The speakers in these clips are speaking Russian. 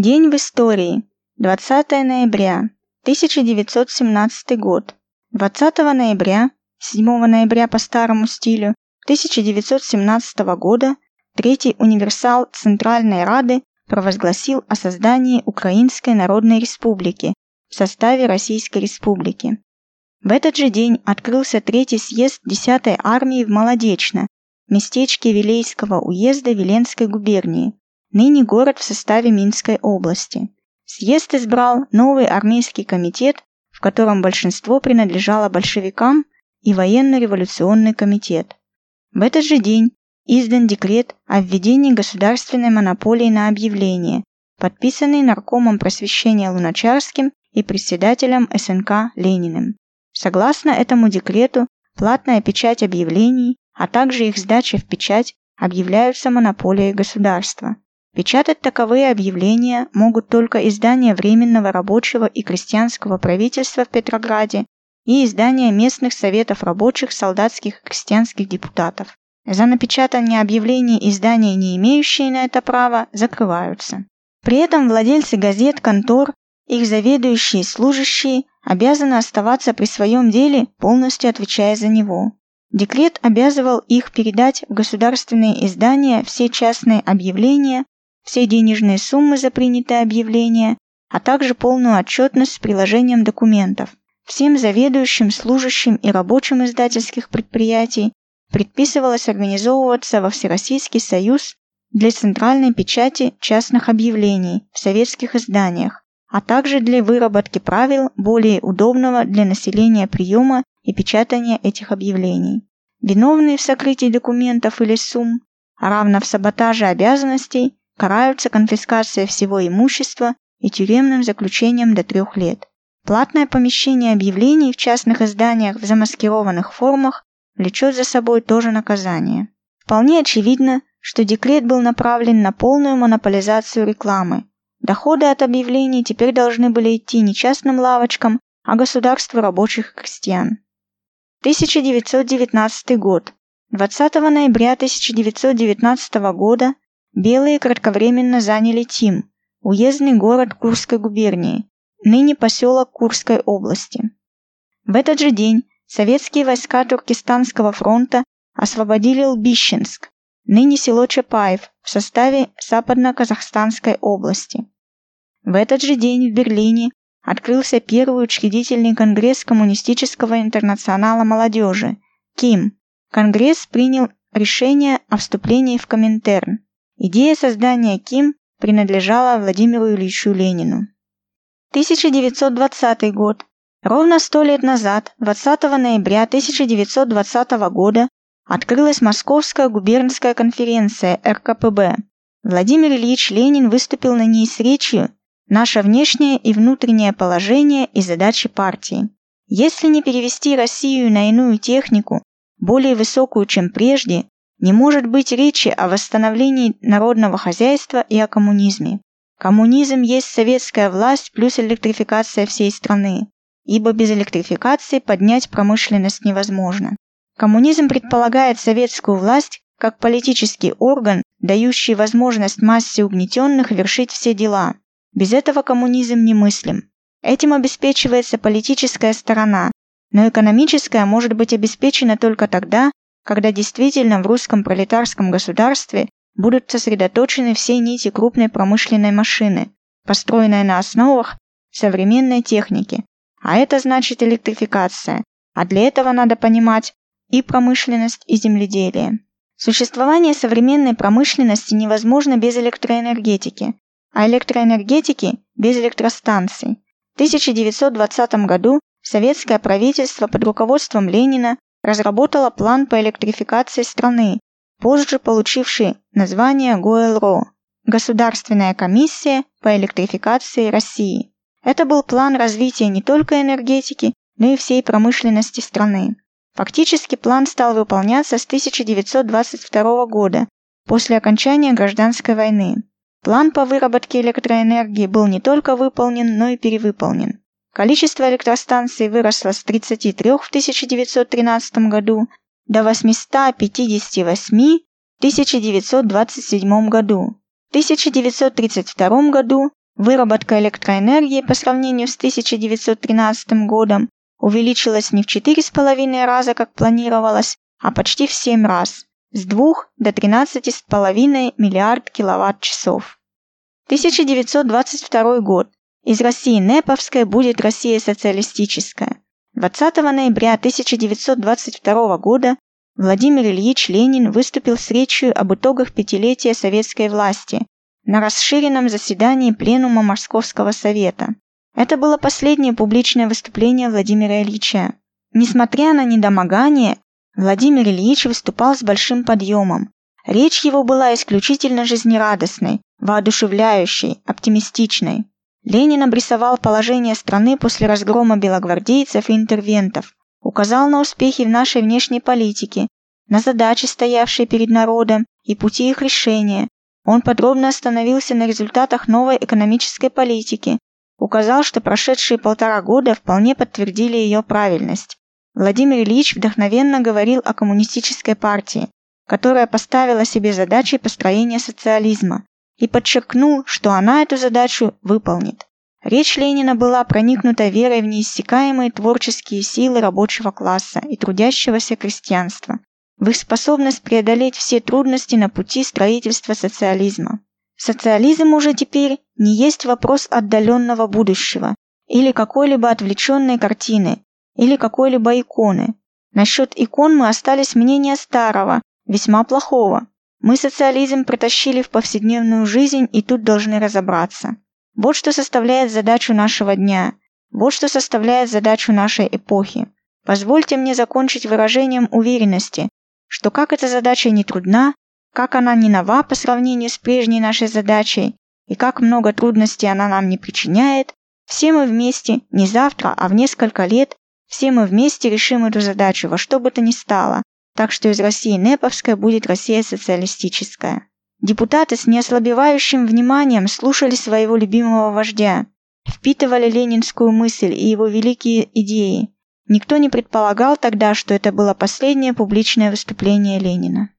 День в истории. 20 ноября. 1917 год. 20 ноября, 7 ноября по старому стилю, 1917 года Третий универсал Центральной Рады провозгласил о создании Украинской Народной Республики в составе Российской Республики. В этот же день открылся Третий съезд 10-й армии в Молодечно, местечке Вилейского уезда Виленской губернии, ныне город в составе Минской области. Съезд избрал новый армейский комитет, в котором большинство принадлежало большевикам, и военно-революционный комитет. В этот же день издан декрет о введении государственной монополии на объявление, подписанный наркомом просвещения Луначарским и председателем СНК Лениным. Согласно этому декрету, платная печать объявлений, а также их сдача в печать объявляются монополией государства. Печатать таковые объявления могут только издания Временного рабочего и крестьянского правительства в Петрограде и издания местных советов рабочих, солдатских и крестьянских депутатов. За напечатание объявлений издания, не имеющие на это права, закрываются. При этом владельцы газет, контор, их заведующие служащие обязаны оставаться при своем деле, полностью отвечая за него. Декрет обязывал их передать в государственные издания все частные объявления, все денежные суммы за принятое объявление, а также полную отчетность с приложением документов. Всем заведующим, служащим и рабочим издательских предприятий предписывалось организовываться во Всероссийский союз для центральной печати частных объявлений в советских изданиях, а также для выработки правил более удобного для населения приема и печатания этих объявлений. Виновные в сокрытии документов или сумм, а равно в саботаже обязанностей, караются конфискацией всего имущества и тюремным заключением до трех лет. Платное помещение объявлений в частных изданиях в замаскированных формах влечет за собой тоже наказание. Вполне очевидно, что декрет был направлен на полную монополизацию рекламы. Доходы от объявлений теперь должны были идти не частным лавочкам, а государству рабочих крестьян. 1919 год. 20 ноября 1919 года Белые кратковременно заняли Тим, уездный город Курской губернии, ныне поселок Курской области. В этот же день советские войска Туркестанского фронта освободили Лбищенск, ныне село Чапаев в составе Западно-Казахстанской области. В этот же день в Берлине открылся первый учредительный конгресс Коммунистического интернационала молодежи КИМ. Конгресс принял решение о вступлении в Коминтерн. Идея создания КИМ принадлежала Владимиру Ильичу Ленину. 1920 год. Ровно сто лет назад, 20 ноября 1920 года, открылась Московская губернская конференция РКПБ. Владимир Ильич Ленин выступил на ней с речью «Наше внешнее и внутреннее положение и задачи партии». Если не перевести Россию на иную технику, более высокую, чем прежде, не может быть речи о восстановлении народного хозяйства и о коммунизме. Коммунизм есть советская власть плюс электрификация всей страны, ибо без электрификации поднять промышленность невозможно. Коммунизм предполагает советскую власть как политический орган, дающий возможность массе угнетенных вершить все дела. Без этого коммунизм немыслим. Этим обеспечивается политическая сторона, но экономическая может быть обеспечена только тогда, когда действительно в русском пролетарском государстве будут сосредоточены все нити крупной промышленной машины, построенной на основах современной техники. А это значит электрификация. А для этого надо понимать и промышленность, и земледелие. Существование современной промышленности невозможно без электроэнергетики, а электроэнергетики без электростанций. В 1920 году советское правительство под руководством Ленина разработала план по электрификации страны, позже получивший название ГОЭЛРО – Государственная комиссия по электрификации России. Это был план развития не только энергетики, но и всей промышленности страны. Фактически план стал выполняться с 1922 года, после окончания гражданской войны. План по выработке электроэнергии был не только выполнен, но и перевыполнен. Количество электростанций выросло с 33 в 1913 году до 858 в 1927 году. В 1932 году Выработка электроэнергии по сравнению с 1913 годом увеличилась не в 4,5 раза, как планировалось, а почти в 7 раз – с 2 до 13,5 миллиард киловатт-часов. 1922 год. Из России Неповской будет Россия социалистическая. 20 ноября 1922 года Владимир Ильич Ленин выступил с речью об итогах пятилетия советской власти на расширенном заседании Пленума Московского совета. Это было последнее публичное выступление Владимира Ильича. Несмотря на недомогание, Владимир Ильич выступал с большим подъемом. Речь его была исключительно жизнерадостной, воодушевляющей, оптимистичной. Ленин обрисовал положение страны после разгрома белогвардейцев и интервентов, указал на успехи в нашей внешней политике, на задачи, стоявшие перед народом, и пути их решения. Он подробно остановился на результатах новой экономической политики, указал, что прошедшие полтора года вполне подтвердили ее правильность. Владимир Ильич вдохновенно говорил о коммунистической партии, которая поставила себе задачей построения социализма, и подчеркнул, что она эту задачу выполнит. Речь Ленина была проникнута верой в неиссякаемые творческие силы рабочего класса и трудящегося крестьянства, в их способность преодолеть все трудности на пути строительства социализма. Социализм уже теперь не есть вопрос отдаленного будущего или какой-либо отвлеченной картины, или какой-либо иконы. Насчет икон мы остались мнения старого, весьма плохого. Мы социализм притащили в повседневную жизнь и тут должны разобраться. Вот что составляет задачу нашего дня. Вот что составляет задачу нашей эпохи. Позвольте мне закончить выражением уверенности, что как эта задача не трудна, как она не нова по сравнению с прежней нашей задачей, и как много трудностей она нам не причиняет, все мы вместе, не завтра, а в несколько лет, все мы вместе решим эту задачу во что бы то ни стало, так что из России Неповская будет Россия социалистическая. Депутаты с неослабевающим вниманием слушали своего любимого вождя, впитывали ленинскую мысль и его великие идеи. Никто не предполагал тогда, что это было последнее публичное выступление Ленина.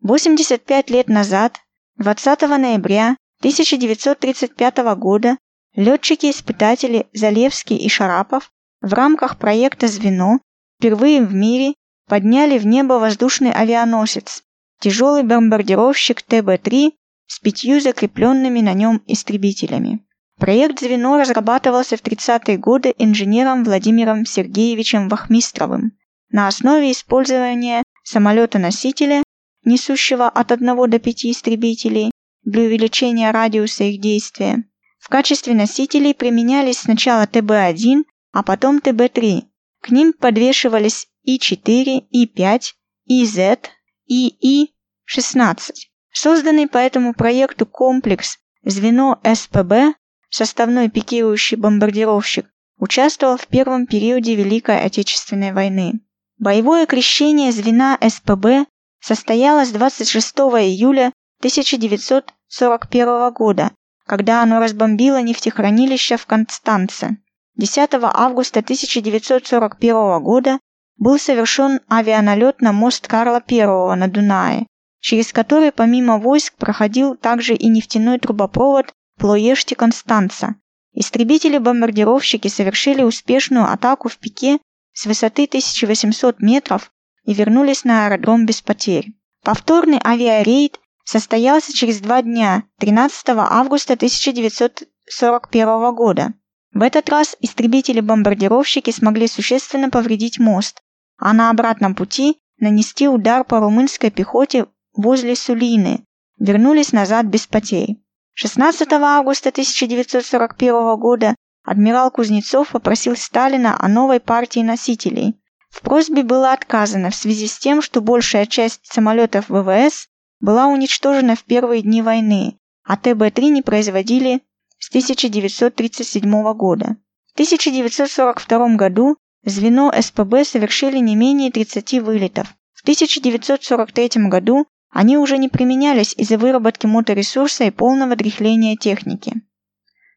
85 лет назад, 20 ноября 1935 года, летчики-испытатели Залевский и Шарапов в рамках проекта «Звено» впервые в мире подняли в небо воздушный авианосец, тяжелый бомбардировщик ТБ-3 с пятью закрепленными на нем истребителями. Проект «Звено» разрабатывался в 30-е годы инженером Владимиром Сергеевичем Вахмистровым на основе использования самолета-носителя, несущего от 1 до 5 истребителей, для увеличения радиуса их действия. В качестве носителей применялись сначала ТБ-1, а потом ТБ-3. К ним подвешивались И-4, И-5, ИЗ, и И-16. Созданный по этому проекту комплекс звено СПБ, составной пикирующий бомбардировщик, участвовал в первом периоде Великой Отечественной войны. Боевое крещение звена СПБ состоялось 26 июля 1941 года, когда оно разбомбило нефтехранилище в Констанце. 10 августа 1941 года был совершен авианалет на мост Карла I на Дунае, через который помимо войск проходил также и нефтяной трубопровод Плоешти-Констанца. Истребители-бомбардировщики совершили успешную атаку в пике с высоты 1800 метров и вернулись на аэродром без потерь. Повторный авиарейд состоялся через два дня, 13 августа 1941 года. В этот раз истребители-бомбардировщики смогли существенно повредить мост, а на обратном пути нанести удар по румынской пехоте возле Сулины, вернулись назад без потерь. 16 августа 1941 года адмирал Кузнецов попросил Сталина о новой партии носителей. В просьбе было отказано в связи с тем, что большая часть самолетов ВВС была уничтожена в первые дни войны, а ТБ-3 не производили с 1937 года. В 1942 году звено СПБ совершили не менее 30 вылетов. В 1943 году они уже не применялись из-за выработки моторесурса и полного дряхления техники.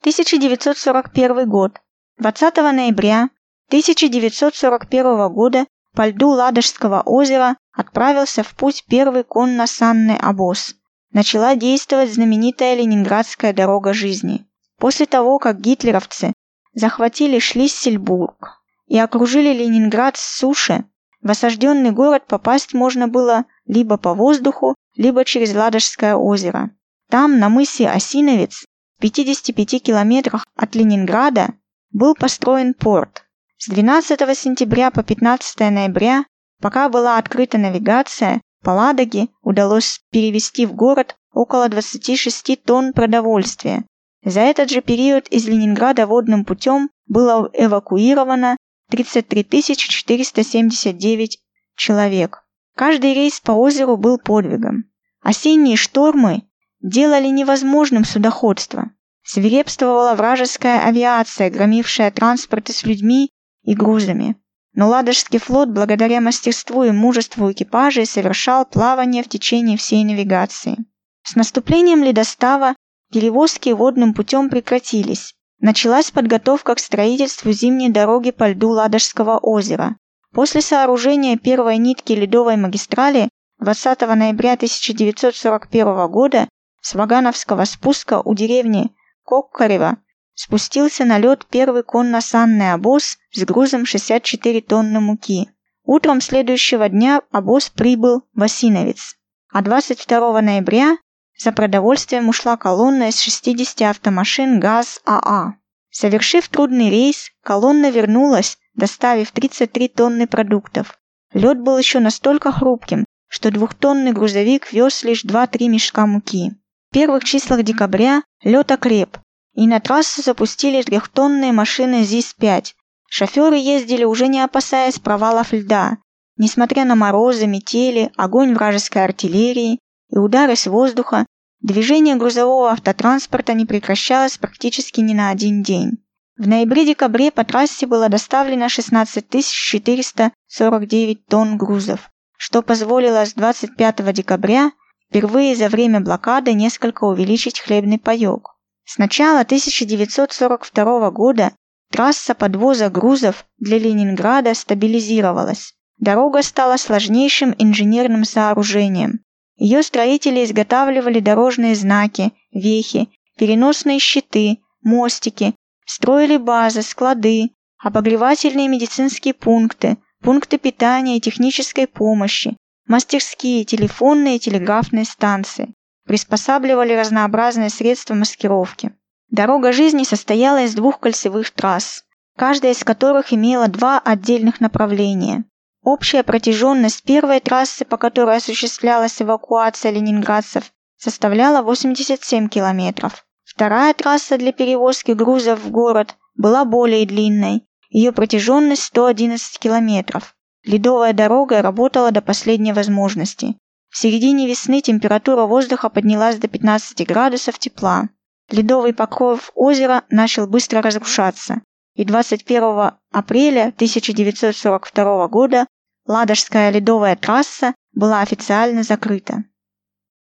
1941 год. 20 ноября 1941 года по льду Ладожского озера отправился в путь первый конно-санный обоз. Начала действовать знаменитая Ленинградская дорога жизни. После того, как гитлеровцы захватили Шлиссельбург и окружили Ленинград с суши, в осажденный город попасть можно было либо по воздуху, либо через Ладожское озеро. Там, на мысе Осиновец, в 55 километрах от Ленинграда, был построен порт. С 12 сентября по 15 ноября, пока была открыта навигация, по Ладоге удалось перевести в город около 26 тонн продовольствия. За этот же период из Ленинграда водным путем было эвакуировано 33 479 человек. Каждый рейс по озеру был подвигом. Осенние штормы делали невозможным судоходство. Свирепствовала вражеская авиация, громившая транспорты с людьми и грузами. Но Ладожский флот, благодаря мастерству и мужеству экипажей, совершал плавание в течение всей навигации. С наступлением ледостава перевозки водным путем прекратились. Началась подготовка к строительству зимней дороги по льду Ладожского озера. После сооружения первой нитки ледовой магистрали 20 ноября 1941 года с Вагановского спуска у деревни Коккарева спустился на лед первый конно-санный обоз с грузом 64 тонны муки. Утром следующего дня обоз прибыл в Осиновец, а 22 ноября за продовольствием ушла колонна из 60 автомашин ГАЗ-АА. Совершив трудный рейс, колонна вернулась доставив 33 тонны продуктов. Лед был еще настолько хрупким, что двухтонный грузовик вез лишь 2-3 мешка муки. В первых числах декабря лед окреп, и на трассу запустили трехтонные машины ЗИС-5. Шоферы ездили уже не опасаясь провалов льда. Несмотря на морозы, метели, огонь вражеской артиллерии и удары с воздуха, движение грузового автотранспорта не прекращалось практически ни на один день. В ноябре-декабре по трассе было доставлено 16 449 тонн грузов, что позволило с 25 декабря впервые за время блокады несколько увеличить хлебный паёк. С начала 1942 года трасса подвоза грузов для Ленинграда стабилизировалась. Дорога стала сложнейшим инженерным сооружением. Ее строители изготавливали дорожные знаки, вехи, переносные щиты, мостики, Строили базы, склады, обогревательные медицинские пункты, пункты питания и технической помощи, мастерские, телефонные и телеграфные станции. Приспосабливали разнообразные средства маскировки. Дорога жизни состояла из двух кольцевых трасс, каждая из которых имела два отдельных направления. Общая протяженность первой трассы, по которой осуществлялась эвакуация ленинградцев, составляла 87 километров, Вторая трасса для перевозки грузов в город была более длинной, ее протяженность 111 километров. Ледовая дорога работала до последней возможности. В середине весны температура воздуха поднялась до 15 градусов тепла. Ледовый покров озера начал быстро разрушаться, и 21 апреля 1942 года Ладожская ледовая трасса была официально закрыта.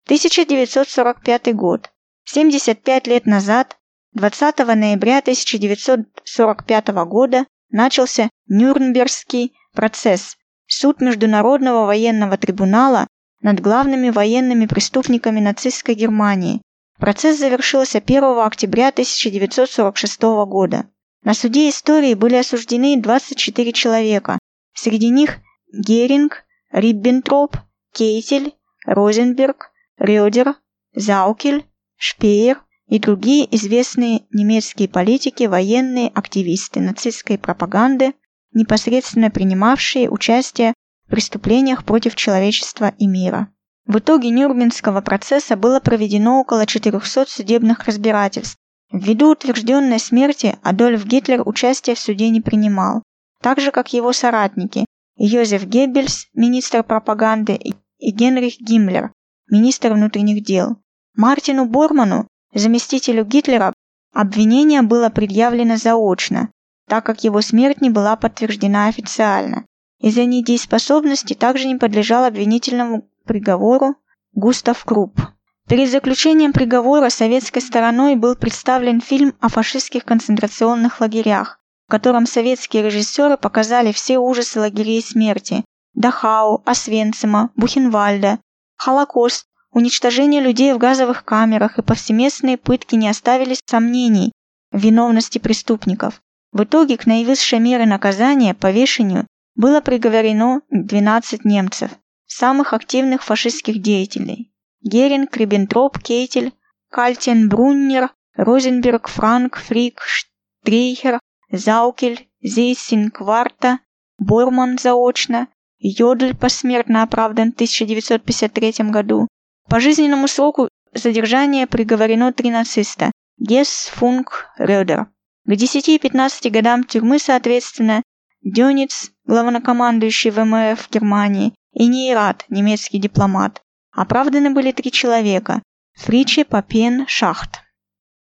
1945 год. 75 лет назад, 20 ноября 1945 года, начался Нюрнбергский процесс, суд Международного военного трибунала над главными военными преступниками нацистской Германии. Процесс завершился 1 октября 1946 года. На суде истории были осуждены 24 человека. Среди них Геринг, Риббентроп, Кейтель, Розенберг, Рёдер, Заукель, Шпеер и другие известные немецкие политики, военные активисты нацистской пропаганды, непосредственно принимавшие участие в преступлениях против человечества и мира. В итоге Нюрнбергского процесса было проведено около 400 судебных разбирательств. Ввиду утвержденной смерти Адольф Гитлер участия в суде не принимал, так же как его соратники Йозеф Геббельс, министр пропаганды, и Генрих Гиммлер, министр внутренних дел. Мартину Борману, заместителю Гитлера, обвинение было предъявлено заочно, так как его смерть не была подтверждена официально. Из-за недееспособности также не подлежал обвинительному приговору Густав Крупп. Перед заключением приговора советской стороной был представлен фильм о фашистских концентрационных лагерях, котором советские режиссеры показали все ужасы лагерей смерти – Дахау, Освенцима, Бухенвальда, Холокост, Уничтожение людей в газовых камерах и повсеместные пытки не оставили сомнений в виновности преступников. В итоге к наивысшей мере наказания, повешению, было приговорено 12 немцев, самых активных фашистских деятелей. Геринг, Риббентроп, Кейтель, Кальтенбруннер, Розенберг, Франк, Фрик, Штрейхер, Заукель, Зейсин, Кварта, Борман заочно, Йодль посмертно оправдан в 1953 году. По жизненному сроку задержания приговорено три нациста – Гесс, Функ, Рёдер. К 10 и 15 годам тюрьмы, соответственно, Дёниц, главнокомандующий ВМФ Германии, и Нейрат, немецкий дипломат. Оправданы были три человека – Фриче, Папен, Шахт.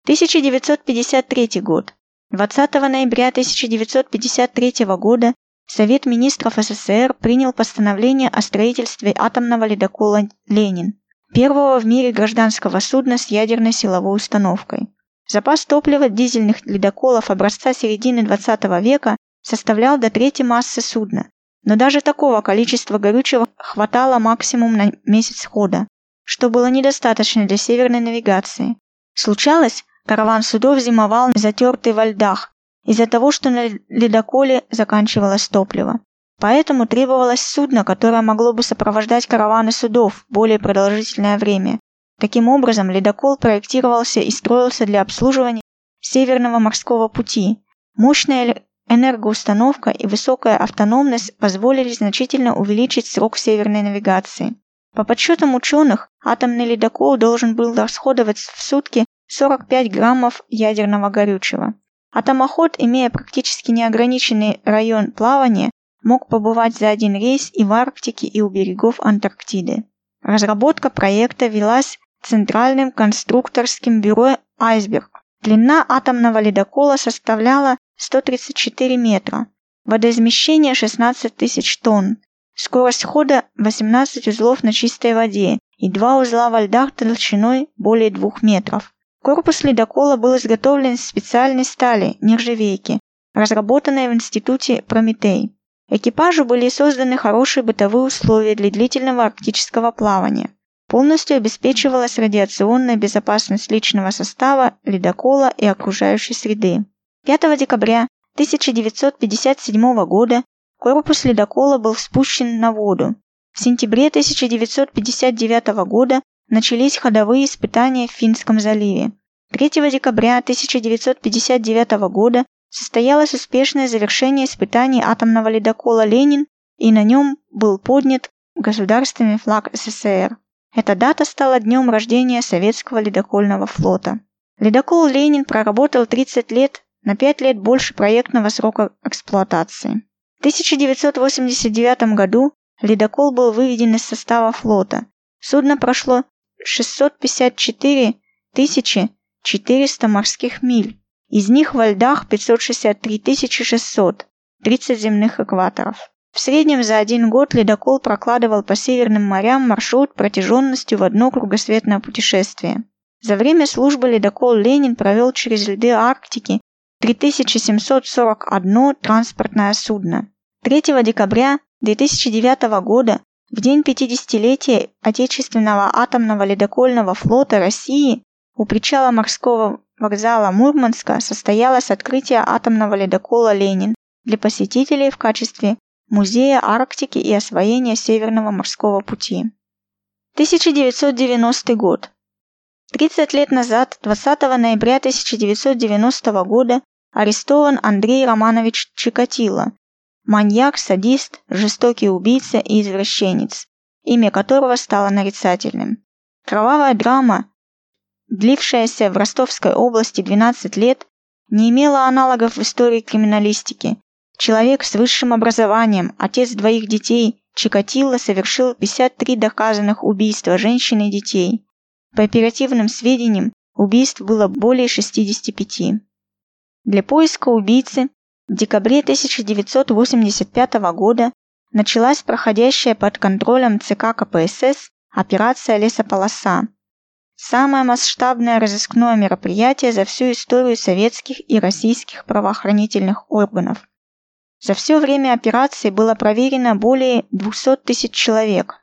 1953 год. 20 ноября 1953 года Совет министров СССР принял постановление о строительстве атомного ледокола «Ленин», первого в мире гражданского судна с ядерной силовой установкой. Запас топлива дизельных ледоколов образца середины 20 века составлял до трети массы судна, но даже такого количества горючего хватало максимум на месяц хода, что было недостаточно для северной навигации. Случалось, караван судов зимовал затертый во льдах, из-за того, что на ледоколе заканчивалось топливо. Поэтому требовалось судно, которое могло бы сопровождать караваны судов более продолжительное время. Таким образом, ледокол проектировался и строился для обслуживания Северного морского пути. Мощная энергоустановка и высокая автономность позволили значительно увеличить срок северной навигации. По подсчетам ученых, атомный ледокол должен был расходовать в сутки 45 граммов ядерного горючего. Атомоход, имея практически неограниченный район плавания, мог побывать за один рейс и в Арктике, и у берегов Антарктиды. Разработка проекта велась Центральным конструкторским бюро «Айсберг». Длина атомного ледокола составляла 134 метра, водоизмещение 16 тысяч тонн, скорость хода 18 узлов на чистой воде и два узла во льдах толщиной более 2 метров. Корпус ледокола был изготовлен из специальной стали, нержавейки, разработанной в институте Прометей. Экипажу были созданы хорошие бытовые условия для длительного арктического плавания. Полностью обеспечивалась радиационная безопасность личного состава, ледокола и окружающей среды. 5 декабря 1957 года корпус ледокола был спущен на воду. В сентябре 1959 года начались ходовые испытания в Финском заливе. 3 декабря 1959 года состоялось успешное завершение испытаний атомного ледокола «Ленин», и на нем был поднят государственный флаг СССР. Эта дата стала днем рождения советского ледокольного флота. Ледокол «Ленин» проработал 30 лет, на 5 лет больше проектного срока эксплуатации. В 1989 году ледокол был выведен из состава флота. Судно прошло 654 тысячи 400 морских миль. Из них во льдах 563 600, 30 земных экваторов. В среднем за один год ледокол прокладывал по северным морям маршрут протяженностью в одно кругосветное путешествие. За время службы ледокол «Ленин» провел через льды Арктики 3741 транспортное судно. 3 декабря 2009 года в день 50-летия Отечественного атомного ледокольного флота России у причала морского вокзала Мурманска состоялось открытие атомного ледокола «Ленин» для посетителей в качестве Музея Арктики и освоения Северного морского пути. 1990 год. 30 лет назад, 20 ноября 1990 года, арестован Андрей Романович Чикатило, Маньяк, садист, жестокий убийца и извращенец, имя которого стало нарицательным. Кровавая драма, длившаяся в Ростовской области 12 лет, не имела аналогов в истории криминалистики. Человек с высшим образованием, отец двоих детей, Чикатило совершил 53 доказанных убийства женщин и детей. По оперативным сведениям, убийств было более 65. Для поиска убийцы в декабре 1985 года началась проходящая под контролем ЦК КПСС операция «Лесополоса». Самое масштабное разыскное мероприятие за всю историю советских и российских правоохранительных органов. За все время операции было проверено более 200 тысяч человек.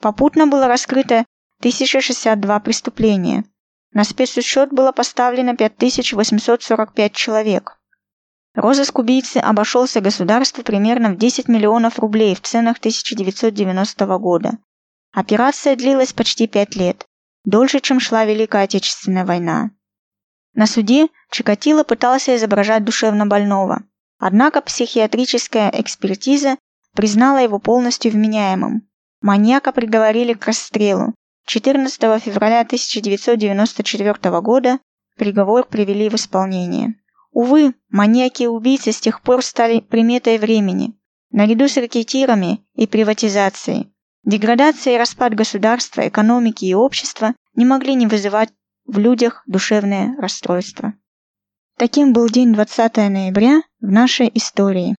Попутно было раскрыто 1062 преступления. На спецучет было поставлено 5845 человек. Розыск убийцы обошелся государству примерно в 10 миллионов рублей в ценах 1990 года. Операция длилась почти пять лет, дольше, чем шла Великая Отечественная война. На суде Чикатило пытался изображать душевно больного, однако психиатрическая экспертиза признала его полностью вменяемым. Маньяка приговорили к расстрелу. 14 февраля 1994 года приговор привели в исполнение. Увы, маньяки и убийцы с тех пор стали приметой времени, наряду с ракетирами и приватизацией. Деградация и распад государства, экономики и общества не могли не вызывать в людях душевное расстройство. Таким был день 20 ноября в нашей истории.